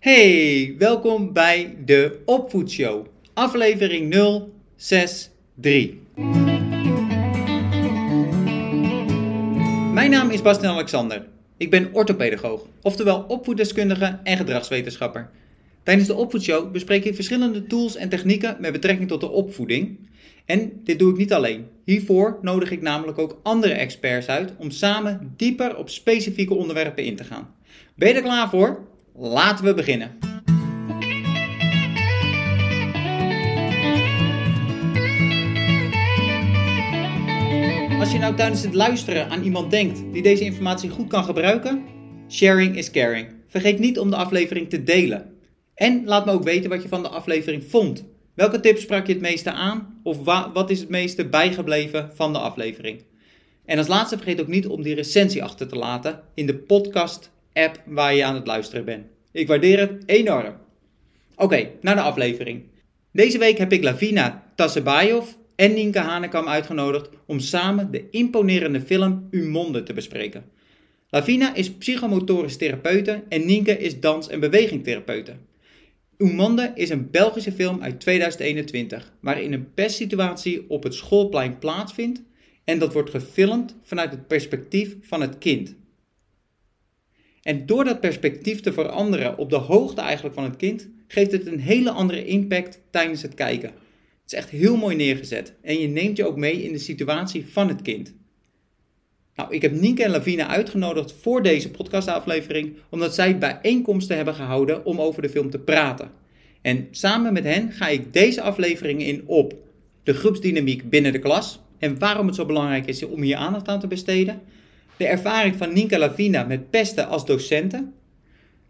Hey, welkom bij de Opvoedshow, aflevering 063. Mijn naam is Bastian Alexander. Ik ben orthopedagoog, oftewel opvoeddeskundige en gedragswetenschapper. Tijdens de Opvoedshow bespreek ik verschillende tools en technieken met betrekking tot de opvoeding. En dit doe ik niet alleen. Hiervoor nodig ik namelijk ook andere experts uit om samen dieper op specifieke onderwerpen in te gaan. Ben je er klaar voor? Laten we beginnen. Als je nou tijdens het luisteren aan iemand denkt die deze informatie goed kan gebruiken, sharing is caring. Vergeet niet om de aflevering te delen. En laat me ook weten wat je van de aflevering vond. Welke tips sprak je het meeste aan? Of wat is het meeste bijgebleven van de aflevering? En als laatste vergeet ook niet om die recensie achter te laten in de podcast-app waar je aan het luisteren bent. Ik waardeer het enorm. Oké, naar de aflevering. Deze week heb ik Lavina Tassebayov en Nienke Hanekam uitgenodigd om samen de imponerende film Umonde te bespreken. Lavina is psychomotorisch therapeute en Nienke is dans- en bewegingtherapeute. Umonde is een Belgische film uit 2021, waarin een pestsituatie op het schoolplein plaatsvindt en dat wordt gefilmd vanuit het perspectief van het kind. En door dat perspectief te veranderen op de hoogte eigenlijk van het kind, geeft het een hele andere impact tijdens het kijken. Het is echt heel mooi neergezet en je neemt je ook mee in de situatie van het kind. Nou, ik heb Nienke en Lavina uitgenodigd voor deze podcastaflevering, omdat zij bijeenkomsten hebben gehouden om over de film te praten. En samen met hen ga ik deze aflevering in op de groepsdynamiek binnen de klas en waarom het zo belangrijk is om hier aandacht aan te besteden. De ervaring van Nienke en Lavina met pesten als docenten.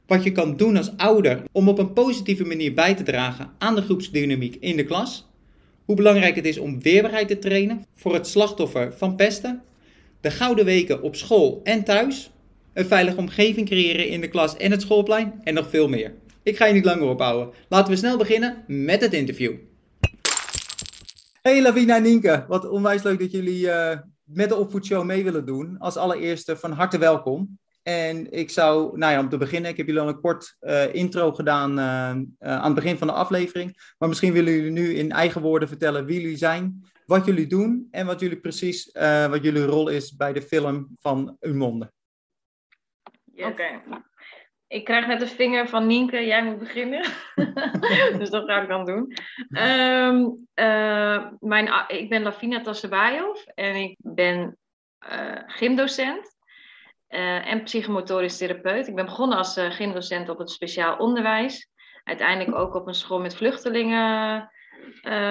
Wat je kan doen als ouder om op een positieve manier bij te dragen aan de groepsdynamiek in de klas. Hoe belangrijk het is om weerbaarheid te trainen voor het slachtoffer van pesten de gouden weken op school en thuis, een veilige omgeving creëren in de klas en het schoolplein en nog veel meer. Ik ga je niet langer ophouden. Laten we snel beginnen met het interview. Hey Lavina en Nienke, wat onwijs leuk dat jullie uh, met de opvoedshow mee willen doen. Als allereerste van harte welkom. En ik zou, nou ja, om te beginnen, ik heb jullie al een kort uh, intro gedaan uh, aan het begin van de aflevering. Maar misschien willen jullie nu in eigen woorden vertellen wie jullie zijn, wat jullie doen en wat jullie precies, uh, wat jullie rol is bij de film van Umonde. Yes. Oké. Ik krijg net een vinger van Nienke, jij moet beginnen. dus dat ga ik dan doen. Um, uh, mijn, ik ben Lavina Tassebayov en ik ben uh, gymdocent en psychomotorisch therapeut. Ik ben begonnen als gymdocent op het speciaal onderwijs. Uiteindelijk ook op een school met vluchtelingen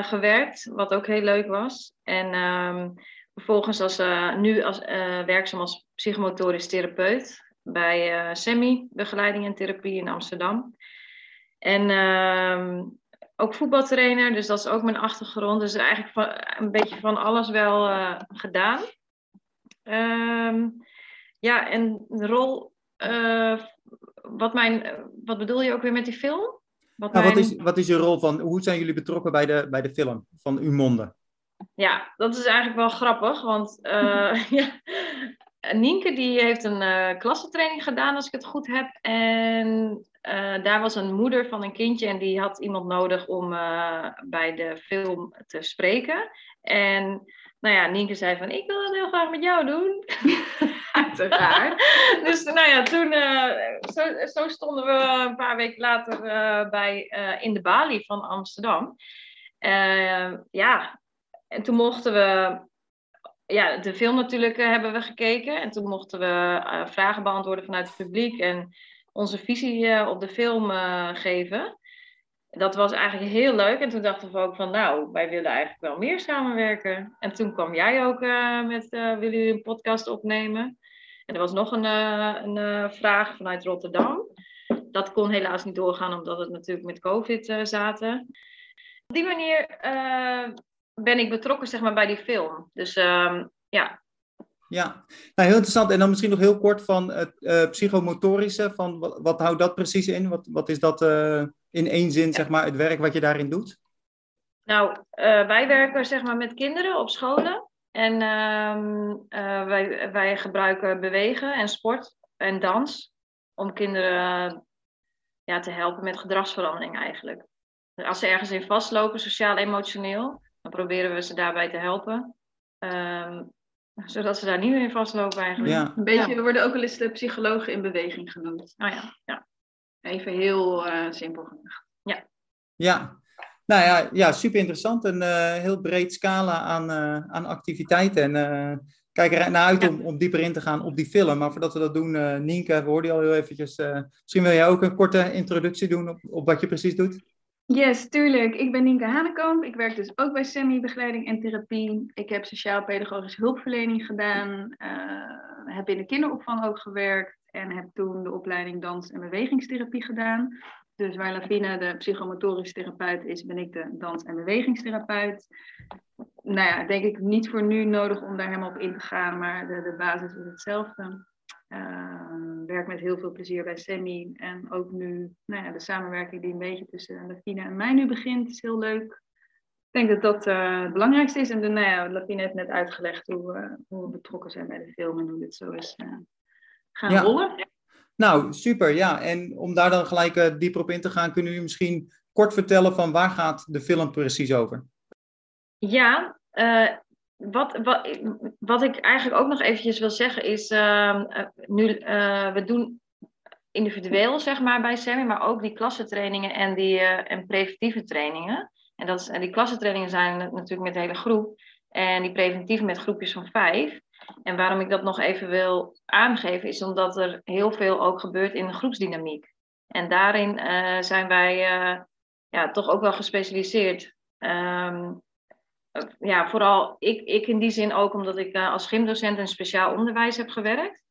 gewerkt, wat ook heel leuk was. En um, vervolgens als, nu als, werkzaam als psychomotorisch therapeut bij SEMI, begeleiding en therapie in Amsterdam. En um, ook voetbaltrainer, dus dat is ook mijn achtergrond. Dus eigenlijk van, een beetje van alles wel gedaan. Um, ja, en de rol, wat, mijn, wat bedoel je ook weer met die film? Wat, nou, wat, is, wat is je rol van, hoe zijn jullie betrokken bij de, bij de film van Umonde? Ja, dat is eigenlijk wel grappig, want uh, ja, Nienke die heeft een uh, klassentraining gedaan, als ik het goed heb. En uh, daar was een moeder van een kindje en die had iemand nodig om bij de film te spreken. En nou ja, Nienke zei van, ik wil dat heel graag met jou doen. Uiteraard. dus nou ja, toen, zo, zo, stonden we een paar weken later bij, in de Bali van Amsterdam. ja, en toen mochten we, ja, de film natuurlijk hebben we gekeken. En toen mochten we vragen beantwoorden vanuit het publiek en onze visie op de film geven dat was eigenlijk heel leuk. En toen dachten we ook van, nou, wij willen eigenlijk wel meer samenwerken. En toen kwam jij ook met, willen jullie een podcast opnemen? En er was nog een, een vraag vanuit Rotterdam. Dat kon helaas niet doorgaan, omdat het natuurlijk met COVID zaten. Op die manier ben ik betrokken, zeg maar, bij die film. Dus ehm, ja, ja, nou, heel interessant. En dan misschien nog heel kort van het uh, psychomotorische. Van wat, wat, houdt dat precies in? Wat, wat is dat uh, in één zin, zeg maar, het werk wat je daarin doet? Nou, uh, wij werken zeg maar met kinderen op scholen. En ehm, wij, wij gebruiken bewegen en sport en dans om kinderen ja, te helpen met gedragsverandering eigenlijk. Als ze ergens in vastlopen, sociaal-emotioneel, dan proberen we ze daarbij te helpen. Ehm, zodat ze daar niet meer in vastlopen eigenlijk. Ja. Een beetje, we worden ook wel eens de psychologen in beweging genoemd. Oh ja, ja. Even heel uh, simpel gezegd. Ja. Ja, nou ja, ja super interessant. Een uh, heel breed scala aan, uh, aan activiteiten. En kijk er naar uit om, om dieper in te gaan op die film. Maar voordat we dat doen, Nienke, we hoorden je al heel eventjes. misschien wil jij ook een korte introductie doen op, op wat je precies doet? Yes, tuurlijk. Ik ben Nienke Hanekamp. Ik werk dus ook bij SEMI Begeleiding en Therapie. Ik heb sociaal-pedagogische hulpverlening gedaan. Uh, heb in de kinderopvang ook gewerkt. En heb toen de opleiding dans- en bewegingstherapie gedaan. Dus waar Lavina de psychomotorische therapeut is, ben ik de dans- en bewegingstherapeut. Nou ja, denk ik niet voor nu nodig om daar helemaal op in te gaan, maar de, de basis is hetzelfde. Uh, werk met heel veel plezier bij Semi. En ook nu nou ja, de samenwerking die een beetje tussen Lafina en mij nu begint, is heel leuk. Ik denk dat dat uh, het belangrijkste is. En de, nou ja, Lafina heeft net uitgelegd hoe, uh, hoe, we betrokken zijn bij de film en hoe dit zo is eh, gaan ja. rollen. Nou, super. Ja, en om daar dan gelijk dieper op in te gaan, kunnen jullie misschien kort vertellen van waar gaat de film precies over? Ja, wat, wat, wat ik eigenlijk ook nog eventjes wil zeggen is, uh, nu, uh, we doen individueel zeg maar bij SEMI, maar ook die klassentrainingen en, die, uh, en preventieve trainingen. En, dat is, en die klassentrainingen zijn natuurlijk met de hele groep en die preventieve met groepjes van vijf. En waarom ik dat nog even wil aangeven is omdat er heel veel ook gebeurt in de groepsdynamiek. En daarin zijn wij ja, toch ook wel gespecialiseerd. Um, ja, vooral ik, ik in die zin ook omdat ik uh, als gymdocent in speciaal onderwijs heb gewerkt.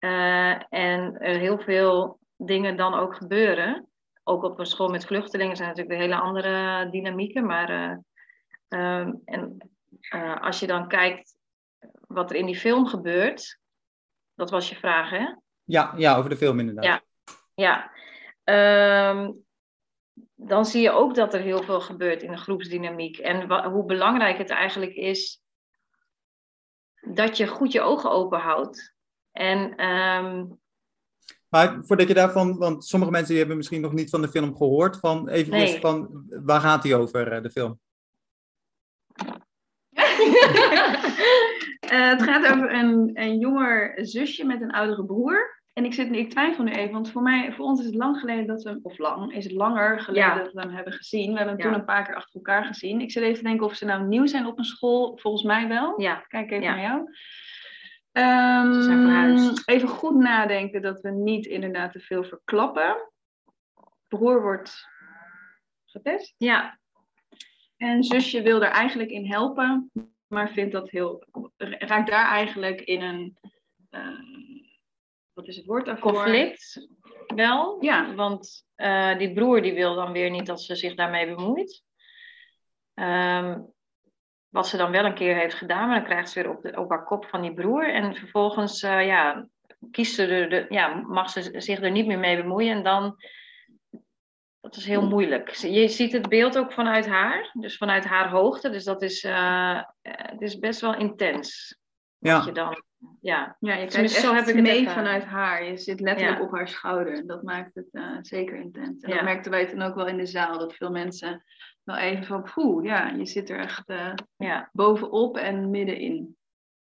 Uh, en er heel veel dingen dan ook gebeuren. Ook op een school met vluchtelingen zijn natuurlijk hele andere dynamieken. Maar uh, um, en, als je dan kijkt wat er in die film gebeurt. Dat was je vraag, hè? Ja, ja over de film inderdaad. Ja, ja. Um, dan zie je ook dat er heel veel gebeurt in de groepsdynamiek. En hoe belangrijk het eigenlijk is dat je goed je ogen open houdt. En, um... Maar voordat je daarvan, want sommige mensen die hebben misschien nog niet van de film gehoord, van even nee. van waar gaat die over, eh, de film? uh, het gaat over een, een jonger zusje met een oudere broer. En ik, zit, ik twijfel nu even, want voor, mij, voor ons is het lang geleden dat we, of lang, is het langer geleden ja. dat we hem hebben gezien. We hebben hem ja. toen een paar keer achter elkaar gezien. Ik zit even te denken of ze nou nieuw zijn op een school. Volgens mij wel. Ja. Kijk even naar jou. Um, even goed nadenken dat we niet inderdaad te veel verklappen. Broer wordt getest. Ja. En zusje wil er eigenlijk in helpen, maar vindt dat heel. raakt daar eigenlijk in een. Uh, wat is het woord daarvoor? Conflict wel. Ja. Want uh, die broer die wil dan weer niet dat ze zich daarmee bemoeit. Um, wat ze dan wel een keer heeft gedaan, maar dan krijgt ze weer op, de, op haar kop van die broer. En vervolgens uh, ja, kiest ze er, de, ja, mag ze zich er niet meer mee bemoeien. En dan, dat is heel moeilijk. Je ziet het beeld ook vanuit haar, dus vanuit haar hoogte. Dus dat is, uh, het is best wel intens. Ja. Je dan, ja. ja, je kijkt zo heb ik het mee vanuit haar. Je zit letterlijk ja. op haar schouder. En dat maakt het uh, zeker intens. En ja. dat merkten wij toen ook wel in de zaal. Dat veel mensen wel even van, poeh, ja, je zit er echt uh, ja. bovenop en middenin.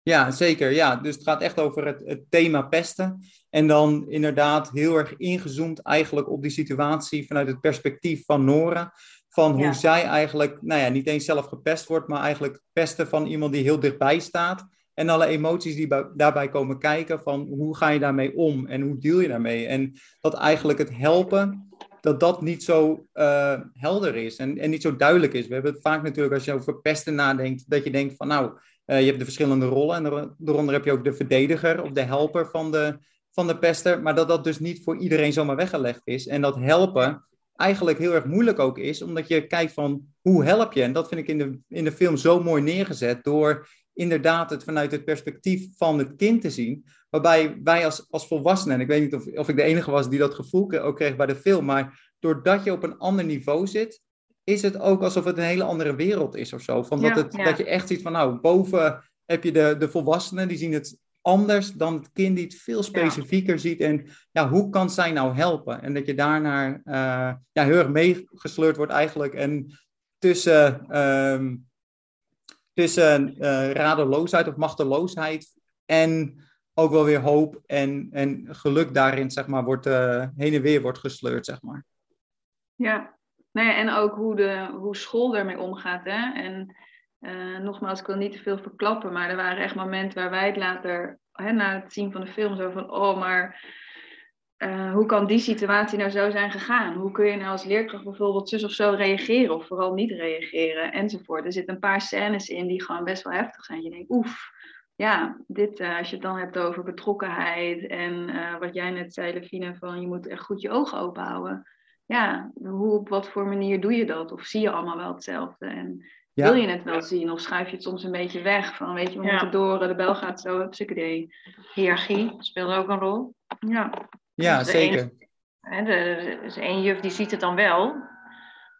Ja, zeker. Ja, dus het gaat echt over het, het, thema pesten. En dan inderdaad heel erg ingezoomd eigenlijk op die situatie vanuit het perspectief van Nora. Van hoe ja. zij eigenlijk, nou ja, niet eens zelf gepest wordt, maar eigenlijk pesten van iemand die heel dichtbij staat. En alle emoties die bij, daarbij komen kijken van hoe ga je daarmee om en hoe deal je daarmee. En dat eigenlijk het helpen, dat dat niet zo uh, helder is en, en niet zo duidelijk is. We hebben het vaak natuurlijk als je over pesten nadenkt, dat je denkt van nou, uh, je hebt de verschillende rollen en daaronder heb je ook de verdediger of de helper van de, van de pester. Maar dat dat dus niet voor iedereen zomaar weggelegd is. En dat helpen eigenlijk heel erg moeilijk ook is, omdat je kijkt van hoe help je. En dat vind ik in de, in de film zo mooi neergezet door inderdaad het vanuit het perspectief van het kind te zien. Waarbij wij als, als volwassenen, en ik weet niet of, of ik de enige was die dat gevoel ook kreeg bij de film, maar doordat je op een ander niveau zit, is het ook alsof het een hele andere wereld is of zo. Van dat, het, ja. dat je echt ziet van, nou, boven heb je de, de volwassenen, die zien het anders dan het kind die het veel specifieker ziet. En ja, hoe kan zij nou helpen? En dat je daarnaar uh, ja, heel erg meegesleurd wordt eigenlijk. En tussen, um, tussen uh, radeloosheid of machteloosheid en ook wel weer hoop en, en geluk daarin, zeg maar, wordt, uh, heen en weer wordt gesleurd, zeg maar. Ja, nou en ook hoe, de, hoe school ermee omgaat. Hè? En uh, nogmaals, ik wil niet te veel verklappen, maar er waren echt momenten waar wij het later, hè, na het zien van de film, zo van, oh, maar uh, hoe kan die situatie nou zo zijn gegaan? Hoe kun je nou als leerkracht bijvoorbeeld zus of zo reageren, of vooral niet reageren, enzovoort. Er zitten een paar scènes in die gewoon best wel heftig zijn. Je denkt, oef, ja, dit, uh, als je het dan hebt over betrokkenheid en wat jij net zei, Levine, van je moet echt goed je ogen open houden ja, hoe, op wat voor manier doe je dat? Of zie je allemaal wel hetzelfde? En wil je het wel zien? Of schuif je het soms een beetje weg? Van weet je, we moeten door, de bel gaat zo, heb idee. Hiërarchie speelt ook een rol. Ja, ja dus zeker. Een, er is één juf die ziet het dan wel.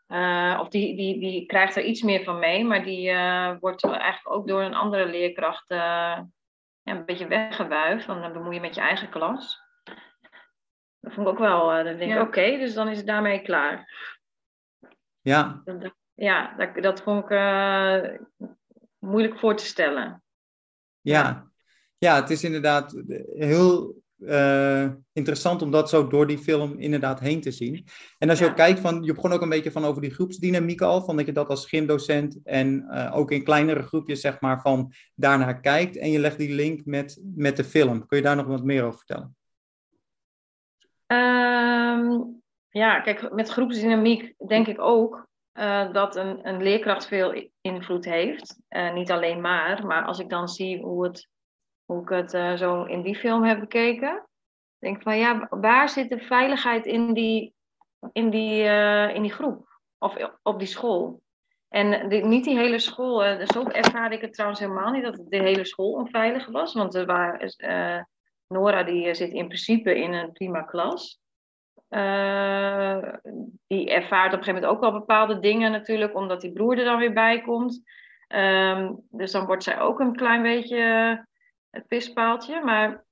Uh, of die, die, die krijgt er iets meer van mee, maar die uh, wordt eigenlijk ook door een andere leerkracht uh, ja, een beetje weggewuifd. Van dan bemoei je met je eigen klas. Dat vond ik ook wel, uh, dan denk ik, oké, dus dan is het daarmee klaar. Ja. Ja, dat, dat vond ik uh, moeilijk voor te stellen. Ja. ja, het is inderdaad heel uh, interessant om dat zo door die film inderdaad heen te zien. En als je ook kijkt, van, je begon ook een beetje van over die groepsdynamiek al, van dat je dat als gymdocent en uh, ook in kleinere groepjes zeg maar van daarnaar kijkt en je legt die link met, met de film. Kun je daar nog wat meer over vertellen? Um, ja, kijk, met groepsdynamiek denk ik ook uh, dat een, een, leerkracht veel invloed heeft. Niet alleen maar, maar als ik dan zie hoe, het, hoe ik het uh, zo in die film heb bekeken, denk ik van ja, waar zit de veiligheid in die, in die, in die groep of op die school? En niet die hele school, zo ervaarde ik het trouwens helemaal niet dat de hele school onveilig was, want er Nora die eh, zit in principe in een prima klas. Uh, die ervaart op een gegeven moment ook wel bepaalde dingen natuurlijk, omdat die broer er dan weer bij komt. Um, dus dan wordt zij ook een klein beetje het pispaaltje. Maar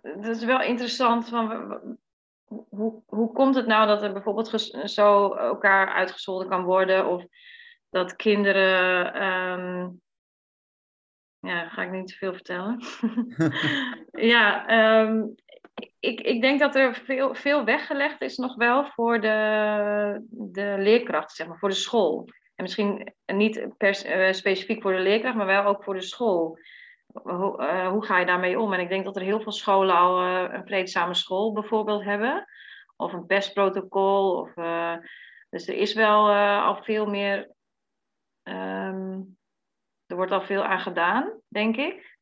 het is wel interessant van hoe, hoe komt het nou dat er bijvoorbeeld zo elkaar uitgescholden kan worden? Of dat kinderen um, ja, ga ik niet te veel vertellen. ja, um, ik, ik denk dat er veel, veel weggelegd is nog wel voor de, de leerkracht, zeg maar, voor de school. En misschien niet per, uh, specifiek voor de leerkracht, maar wel ook voor de school. Hoe, uh, hoe ga je daarmee om? En ik denk dat er heel veel scholen al uh, een vreedzame school bijvoorbeeld hebben. Of een pestprotocol. Of, dus er is wel al veel meer um, er wordt al veel aan gedaan, denk ik.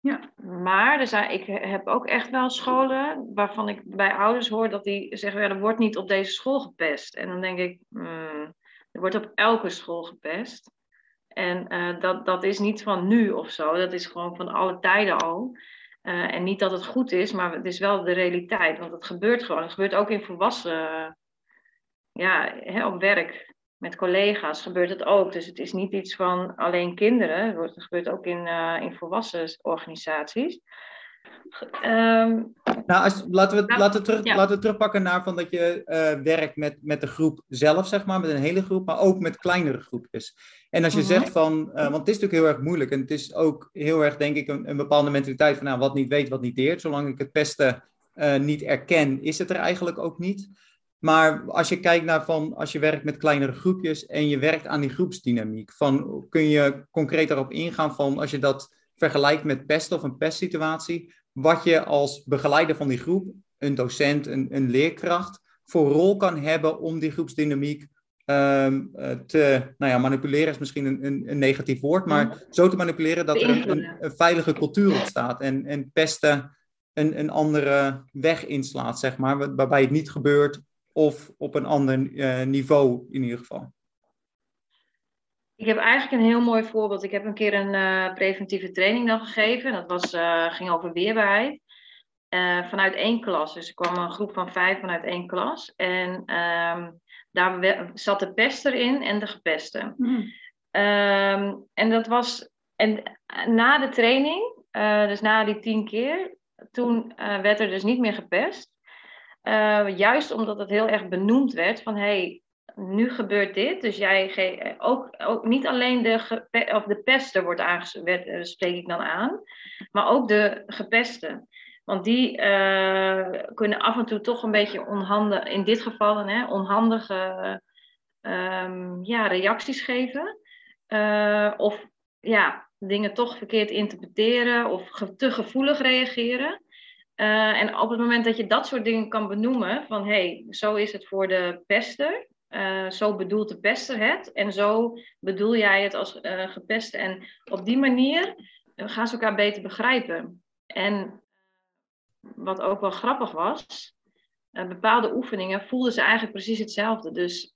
Ja. Maar er zijn, ik heb ook echt wel scholen waarvan ik bij ouders hoor dat die zeggen, ja, er wordt niet op deze school gepest. En dan denk ik, hmm, er wordt op elke school gepest. En uh, dat, dat is niet van nu of zo, dat is gewoon van alle tijden al. Uh, en niet dat het goed is, maar het is wel de realiteit. Want het gebeurt gewoon. Het gebeurt ook in volwassen, ja, hè, op werk met collega's gebeurt het ook. Dus het is niet iets van alleen kinderen. Het gebeurt ook in, uh, in volwassen organisaties. Um, nou, als, laten, we, nou, laten, we terug, laten we terugpakken naar van dat je uh, werkt met, met de groep zelf, zeg maar, met een hele groep, maar ook met kleinere groepjes. En als je uh -huh. zegt van, uh, want het is natuurlijk heel erg moeilijk en het is ook heel erg, denk ik, een, een bepaalde mentaliteit van, nou, wat niet weet, wat niet deert. Zolang ik het pesten niet erken, is het er eigenlijk ook niet. Maar als je kijkt naar van, als je werkt met kleinere groepjes en je werkt aan die groepsdynamiek, van, kun je concreet daarop ingaan van als je dat vergelijkt met pest of een pestsituatie, wat je als begeleider van die groep, een docent, een, een leerkracht, voor rol kan hebben om die groepsdynamiek um, te nou ja, manipuleren is misschien een, een, een negatief woord, maar zo te manipuleren dat er een, een, veilige cultuur ontstaat en, en pesten een, een andere weg inslaat, zeg maar, waarbij het niet gebeurt of op een ander uh, niveau in ieder geval? Ik heb eigenlijk een heel mooi voorbeeld. Ik heb een keer een uh, preventieve training dan gegeven. Dat was, uh, ging over weerbaarheid. vanuit één klas. Dus er kwam een groep van vijf vanuit één klas. En um, daar zat de pester in en de gepeste. Mm. Um, en dat was. En na de training dus na die tien keer, toen werd er dus niet meer gepest. juist omdat het heel erg benoemd werd van hey, nu gebeurt dit. Dus jij ook, ook niet alleen de, of de pester wordt aangesproken, spreek ik dan aan, maar ook de gepeste. Want die kunnen af en toe toch een beetje onhandig, in dit geval hè, onhandige um, ja, reacties geven. Uh, of ja, dingen toch verkeerd interpreteren of te gevoelig reageren. En op het moment dat je dat soort dingen kan benoemen, van hé, hey, zo is het voor de pester, uh, zo bedoelt de pester het en zo bedoel jij het als gepest. En op die manier gaan ze elkaar beter begrijpen. En wat ook wel grappig was, bepaalde oefeningen voelden ze eigenlijk precies hetzelfde. Dus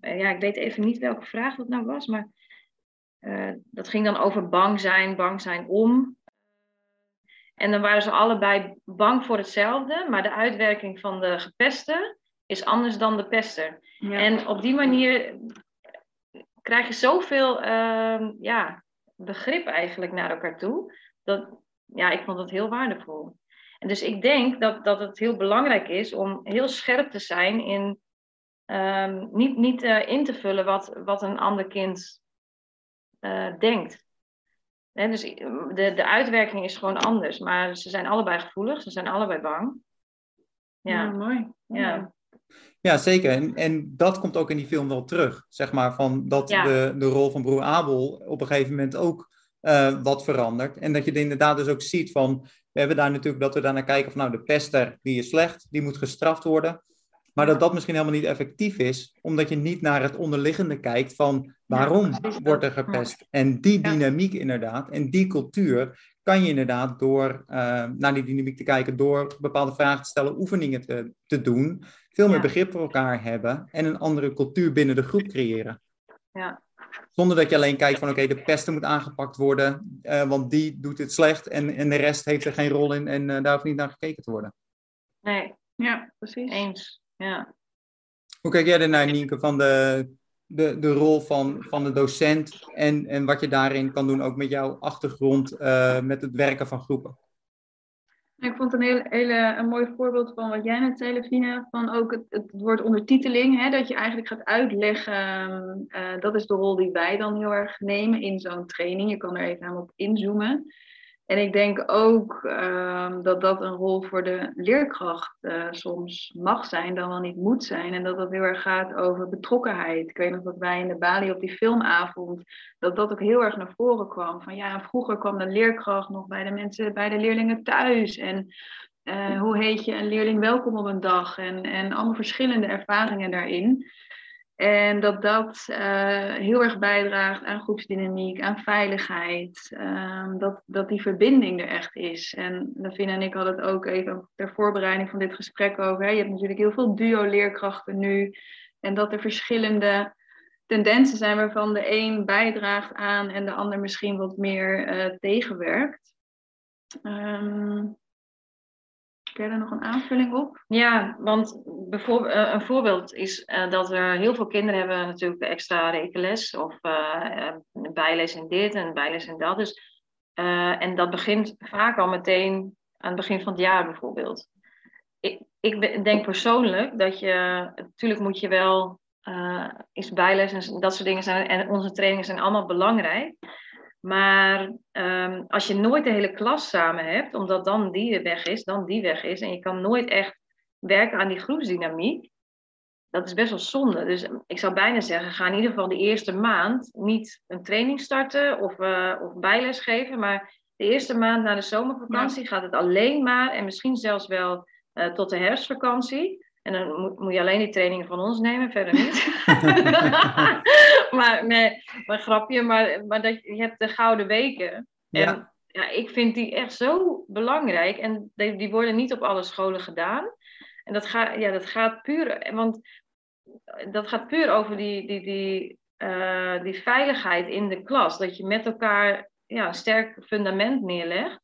ja, ik weet even niet welke vraag dat nou was, maar uh, dat ging dan over bang zijn, bang zijn om. En dan waren ze allebei bang voor hetzelfde, maar de uitwerking van de gepeste is anders dan de pester. En op die manier krijg je zoveel uh, ja, begrip eigenlijk naar elkaar toe. Dat, ja, ik vond dat heel waardevol. En dus ik denk dat, dat het heel belangrijk is om heel scherp te zijn in um, niet, niet uh, in te vullen wat, wat een ander kind uh, denkt. Dus de, de uitwerking is gewoon anders, maar ze zijn allebei gevoelig, ze zijn allebei bang. Ja, ja mooi. Ja. Ja, zeker. En, en dat komt ook in die film wel terug. Zeg maar, van dat ja. de, de rol van broer Abel op een gegeven moment ook uh, wat verandert. En dat je inderdaad dus ook ziet van... We hebben daar natuurlijk dat we daar naar kijken van... Nou, de pester, die is slecht, die moet gestraft worden. Maar dat dat misschien helemaal niet effectief is, omdat je niet naar het onderliggende kijkt van waarom wordt er gepest. En die dynamiek inderdaad, en die cultuur, kan je inderdaad door uh, naar die dynamiek te kijken, door bepaalde vragen te stellen, oefeningen te, te doen, veel meer begrip voor elkaar hebben en een andere cultuur binnen de groep creëren. Ja. Zonder dat je alleen kijkt van oké, de pesten moet aangepakt worden, uh, want die doet het slecht en, en de rest heeft er geen rol in en uh, daar hoeft niet naar gekeken te worden. Nee, ja, precies. Eens. Ja. Hoe kijk jij ernaar, Nienke, van de, de, de rol van, van de docent en, en wat je daarin kan doen, ook met jouw achtergrond, uh, met het werken van groepen? Ik vond een, hele, hele, een mooi voorbeeld van wat jij net zei, Levine, van ook het, het woord ondertiteling, hè, dat je eigenlijk gaat uitleggen, uh, dat is de rol die wij dan heel erg nemen in zo'n training. Je kan er even op inzoomen. En ik denk ook uh, dat dat een rol voor de leerkracht uh, soms mag zijn, dan wel niet moet zijn. En dat dat heel erg gaat over betrokkenheid. Ik weet nog dat wij in de Bali op die filmavond, dat dat ook heel erg naar voren kwam. Van ja, vroeger kwam de leerkracht nog bij de mensen, bij de leerlingen thuis. En uh, hoe heet je een leerling welkom op een dag? En, en allemaal verschillende ervaringen daarin. En dat dat uh, heel erg bijdraagt aan groepsdynamiek, aan veiligheid. Uh, dat, dat die verbinding er echt is. En Lavina en ik hadden het ook even ter voorbereiding van dit gesprek over. Je hebt natuurlijk heel veel duo-leerkrachten nu. En dat er verschillende tendensen zijn waarvan de een bijdraagt aan en de ander misschien wat meer uh, tegenwerkt. Um, Kun je nog een aanvulling op? Ja, want bijvoorbeeld, eh, een voorbeeld is uh, dat er heel veel kinderen hebben natuurlijk extra rekenles of uh, bijles in dit en bijles in dat. Dus, en dat begint vaak al meteen aan het begin van het jaar bijvoorbeeld. Ik, ik denk persoonlijk dat je, natuurlijk moet je wel, is bijles en dat soort dingen zijn, en onze trainingen zijn allemaal belangrijk. Maar um, als je nooit de hele klas samen hebt, omdat dan die weg is, dan die weg is, en je kan nooit echt werken aan die groepsdynamiek, dat is best wel zonde. Dus ik zou bijna zeggen, ga in ieder geval de eerste maand niet een training starten of, uh, of bijles geven, maar de eerste maand na de zomervakantie gaat het alleen maar, en misschien zelfs wel uh, tot de herfstvakantie, en dan moet, moet, je alleen die trainingen van ons nemen, verder niet. maar nee, maar grapje, maar, maar dat, je hebt de gouden weken. Ja. En ja, ik vind die echt zo belangrijk. En die, die worden niet op alle scholen gedaan. En dat gaat, ja, dat gaat puur, want dat gaat puur over die, die, die, uh, die veiligheid in de klas. Dat je met elkaar ja, een sterk fundament neerlegt.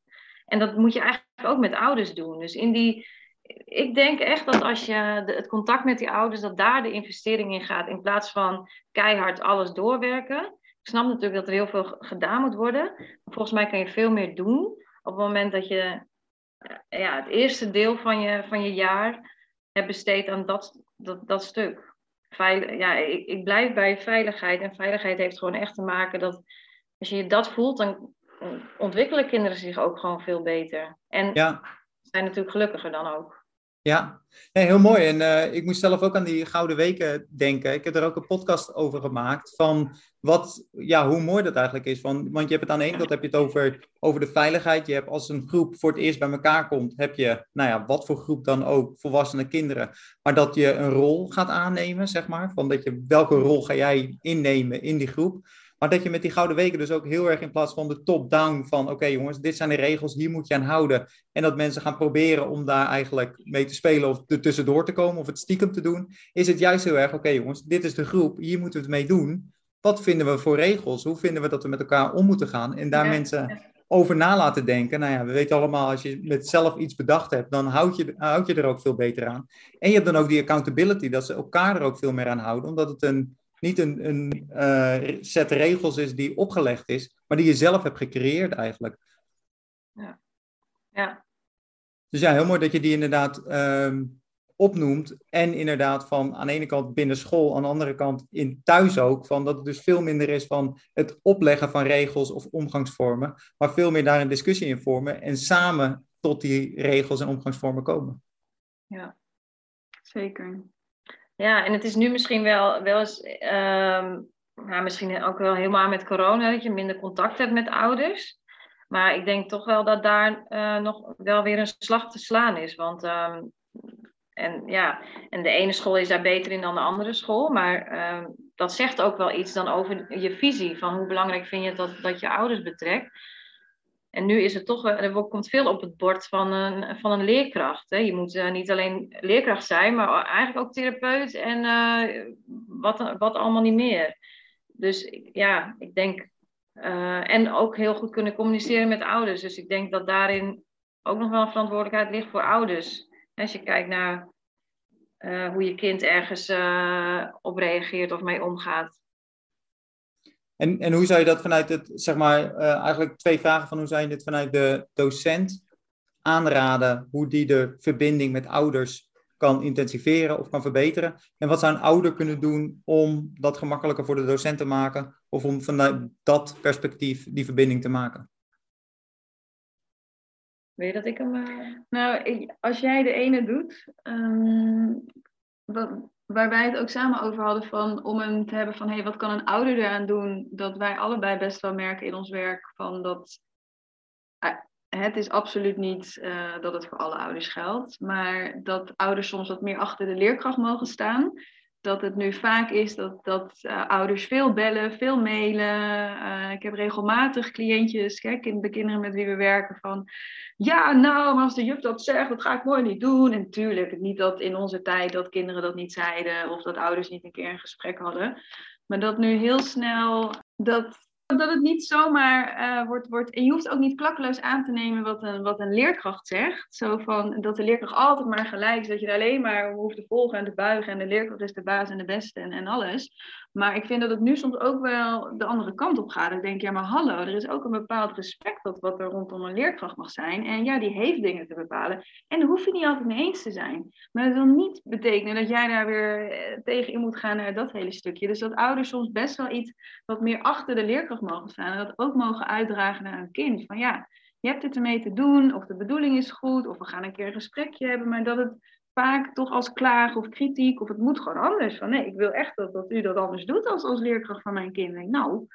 En dat moet je eigenlijk ook met ouders doen. Dus in die, ik denk echt dat als je de, het contact met die ouders, dat daar de investering in gaat. In plaats van keihard alles doorwerken. Ik snap natuurlijk dat er heel veel gedaan moet worden. Maar volgens mij kan je veel meer doen op het moment dat je eh, ja, het eerste deel van je, van je jaar hebt besteed aan dat, dat, dat stuk. Veil, ja, ik, ik blijf bij veiligheid. En veiligheid heeft gewoon echt te maken dat als je dat voelt, dan ontwikkelen kinderen zich ook gewoon veel beter. En ja. zijn natuurlijk gelukkiger dan ook. Ja, heel mooi. En uh, ik moest zelf ook aan die Gouden Weken denken. Ik heb er ook een podcast over gemaakt van wat, ja, hoe mooi dat eigenlijk is. Van, want je hebt het aan de ene kant heb je het over, over de veiligheid. Je hebt als een groep voor het eerst bij elkaar komt, heb je, nou ja, wat voor groep dan ook, volwassene kinderen. Maar dat je een rol gaat aannemen, zeg maar. Van dat je, welke rol ga jij innemen in die groep. Maar dat je met die gouden weken dus ook heel erg in plaats van de top-down van oké jongens, dit zijn de regels, hier moet je aan houden. En dat mensen gaan proberen om daar eigenlijk mee te spelen of er tussendoor te komen of het stiekem te doen. Is het juist heel erg oké jongens, dit is de groep, hier moeten we het mee doen. Wat vinden we voor regels? Hoe vinden we dat we met elkaar om moeten gaan? En daar mensen over na laten denken. Nou ja, we weten allemaal, als je met zelf iets bedacht hebt, dan houd je, houd je er ook veel beter aan. En je hebt dan ook die accountability, dat ze elkaar er ook veel meer aan houden, omdat het een niet een, een uh, set regels is die opgelegd is, maar die je zelf hebt gecreëerd eigenlijk. Ja. ja. Dus ja, heel mooi dat je die inderdaad ehm, opnoemt. En inderdaad van aan de ene kant binnen school, aan de andere kant in thuis ook. Van dat het dus veel minder is van het opleggen van regels of omgangsvormen. Maar veel meer daar een discussie in vormen. En samen tot die regels en omgangsvormen komen. Ja, zeker. Ja, en het is nu misschien wel, wel eens, um, nou, misschien ook wel helemaal met corona, dat je minder contact hebt met ouders. Maar ik denk toch wel dat daar uh, nog wel weer een slag te slaan is. Want um, en, ja, en de ene school is daar beter in dan de andere school. Maar uh, dat zegt ook wel iets dan over je visie. Van hoe belangrijk vind je dat, dat je ouders betrekt. En nu is het toch, er komt veel op het bord van een, van een leerkracht. Hè. Je moet uh, niet alleen leerkracht zijn, maar eigenlijk ook therapeut en uh, wat, wat allemaal niet meer. Dus ja, ik denk. En ook heel goed kunnen communiceren met ouders. Dus ik denk dat daarin ook nog wel een verantwoordelijkheid ligt voor ouders. Als je kijkt naar hoe je kind ergens op reageert of mee omgaat. En, en hoe zou je dat vanuit het, zeg maar, uh, eigenlijk twee vragen van hoe zou je dit vanuit de docent aanraden, hoe die de verbinding met ouders kan intensiveren of kan verbeteren? En wat zou een ouder kunnen doen om dat gemakkelijker voor de docent te maken of om vanuit dat perspectief die verbinding te maken? Weet je dat ik hem. Uh... Nou, als jij de ene doet, um, waar wij het ook samen over hadden van om hem te hebben van hey, wat kan een ouder eraan doen? Dat wij allebei best wel merken in ons werk van dat eh, het is absoluut niet uh, dat het voor alle ouders geldt, maar dat ouders soms wat meer achter de leerkracht mogen staan dat het nu vaak is dat, dat uh, ouders veel bellen, veel mailen. Uh, ik heb regelmatig cliëntjes, kijk, de kinderen met wie we werken, van ja, nou, maar als de juf dat zegt, dat ga ik mooi niet doen. En tuurlijk, niet dat in onze tijd dat kinderen dat niet zeiden of dat ouders niet een keer een gesprek hadden. Maar dat nu heel snel dat dat het niet zomaar uh, wordt, wordt. En je hoeft ook niet klakkeloos aan te nemen wat een, wat een leerkracht zegt. Zo van dat de leerkracht altijd maar gelijk is. Dat je er alleen maar hoeft te volgen en te buigen. En de leerkracht is de baas en de beste en, en alles. Maar ik vind dat het nu soms ook wel de andere kant op gaat. Ik denk, ja, maar hallo, er is ook een bepaald respect dat wat er rondom een leerkracht mag zijn. En ja, die heeft dingen te bepalen. En daar hoef je niet altijd mee eens te zijn. Maar dat wil niet betekenen dat jij daar weer eh, tegen in moet gaan naar dat hele stukje. Dus dat ouders soms best wel iets wat meer achter de leerkracht mogen staan. En dat ook mogen uitdragen naar een kind. Van ja, je hebt dit ermee te doen, of de bedoeling is goed, of we gaan een keer een gesprekje hebben. Maar dat het vaak toch als klaag of kritiek, of het moet gewoon anders. Van nee, ik wil echt dat, dat u dat anders doet als, als leerkracht van mijn kind. Nou,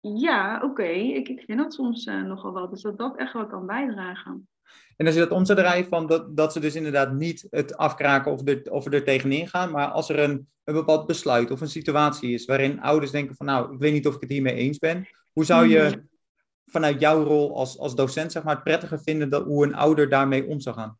ja, oké, ik, ik vind dat soms uh, nogal wat. Dus dat dat echt wel kan bijdragen. En als je dat om zou draaien van dat, dat ze dus inderdaad niet het afkraken of, er, of er tegenin gaan, maar als er een, een bepaald besluit of een situatie is waarin ouders denken van nou, ik weet niet of ik het hiermee eens ben, hoe zou je mhm. vanuit jouw rol als, als docent zeg maar, het prettiger vinden dat, hoe een ouder daarmee om zou gaan?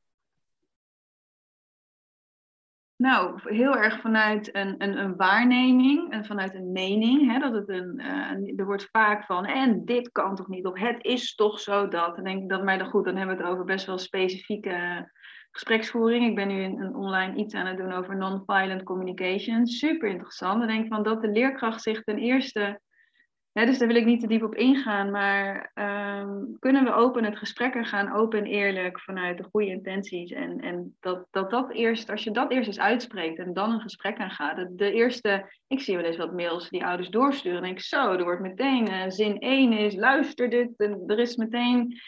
Nou, heel erg vanuit een, een, een waarneming en vanuit een mening. Hè, dat het een, uh, er wordt vaak van, en dit kan toch niet, of het is toch zo dat. Dan denk ik dat, maar dan goed, dan hebben we het over best wel specifieke gespreksvoering. Ik ben nu een, een online iets aan het doen over non-violent communication. Super interessant. Dan denk ik van dat de leerkracht zich ten eerste Ja, dus daar wil ik niet te diep op ingaan, maar ehm, kunnen we open het gesprek er gaan, open en eerlijk, vanuit de goede intenties. En, en dat, dat dat eerst, als je dat eerst eens uitspreekt en dan een gesprek aan gaat. De, de eerste, ik zie wel eens wat mails die ouders doorsturen. En ik, zo, er wordt meteen uh, zin 1 is, luister dit. En er is meteen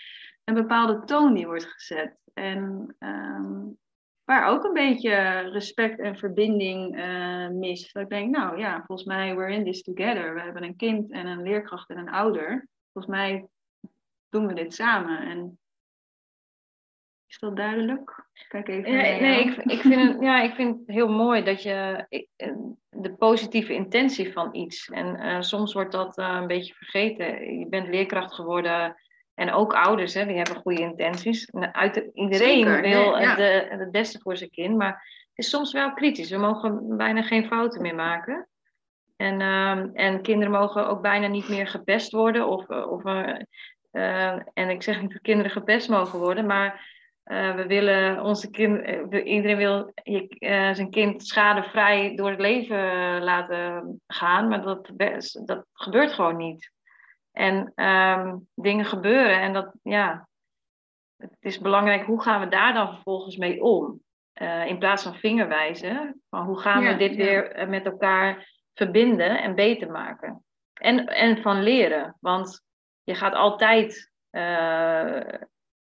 een bepaalde toon die wordt gezet. En um, waar ook een beetje respect en verbinding uh, mist. Dat ik denk, nou ja, volgens mij, we're in this together. We hebben een kind en een leerkracht en een ouder. Volgens mij doen we dit samen. En is dat duidelijk? Kijk even. Nee, nee ik, ik, vind het, ja, ik vind het heel mooi dat je de positieve intentie van iets. En uh, soms wordt dat uh, een beetje vergeten. Je bent leerkracht geworden en ook ouders, hè, die hebben goede intenties. Uit, iedereen wil de, het beste voor zijn kind, maar het is soms wel kritisch. We mogen bijna geen fouten meer maken. En, uh, en kinderen mogen ook bijna niet meer gepest worden. Of, of, uh, en ik zeg niet dat kinderen gepest mogen worden, maar we willen onze kind, iedereen wil je, zijn kind schadevrij door het leven laten gaan, maar dat, dat gebeurt gewoon niet. En um, dingen gebeuren. En dat, ja, het is belangrijk, hoe gaan we daar dan vervolgens mee om? Uh, in plaats van vingerwijzen, van hoe gaan we dit weer eh, met elkaar verbinden en beter maken? En, en van leren, want je gaat altijd uh,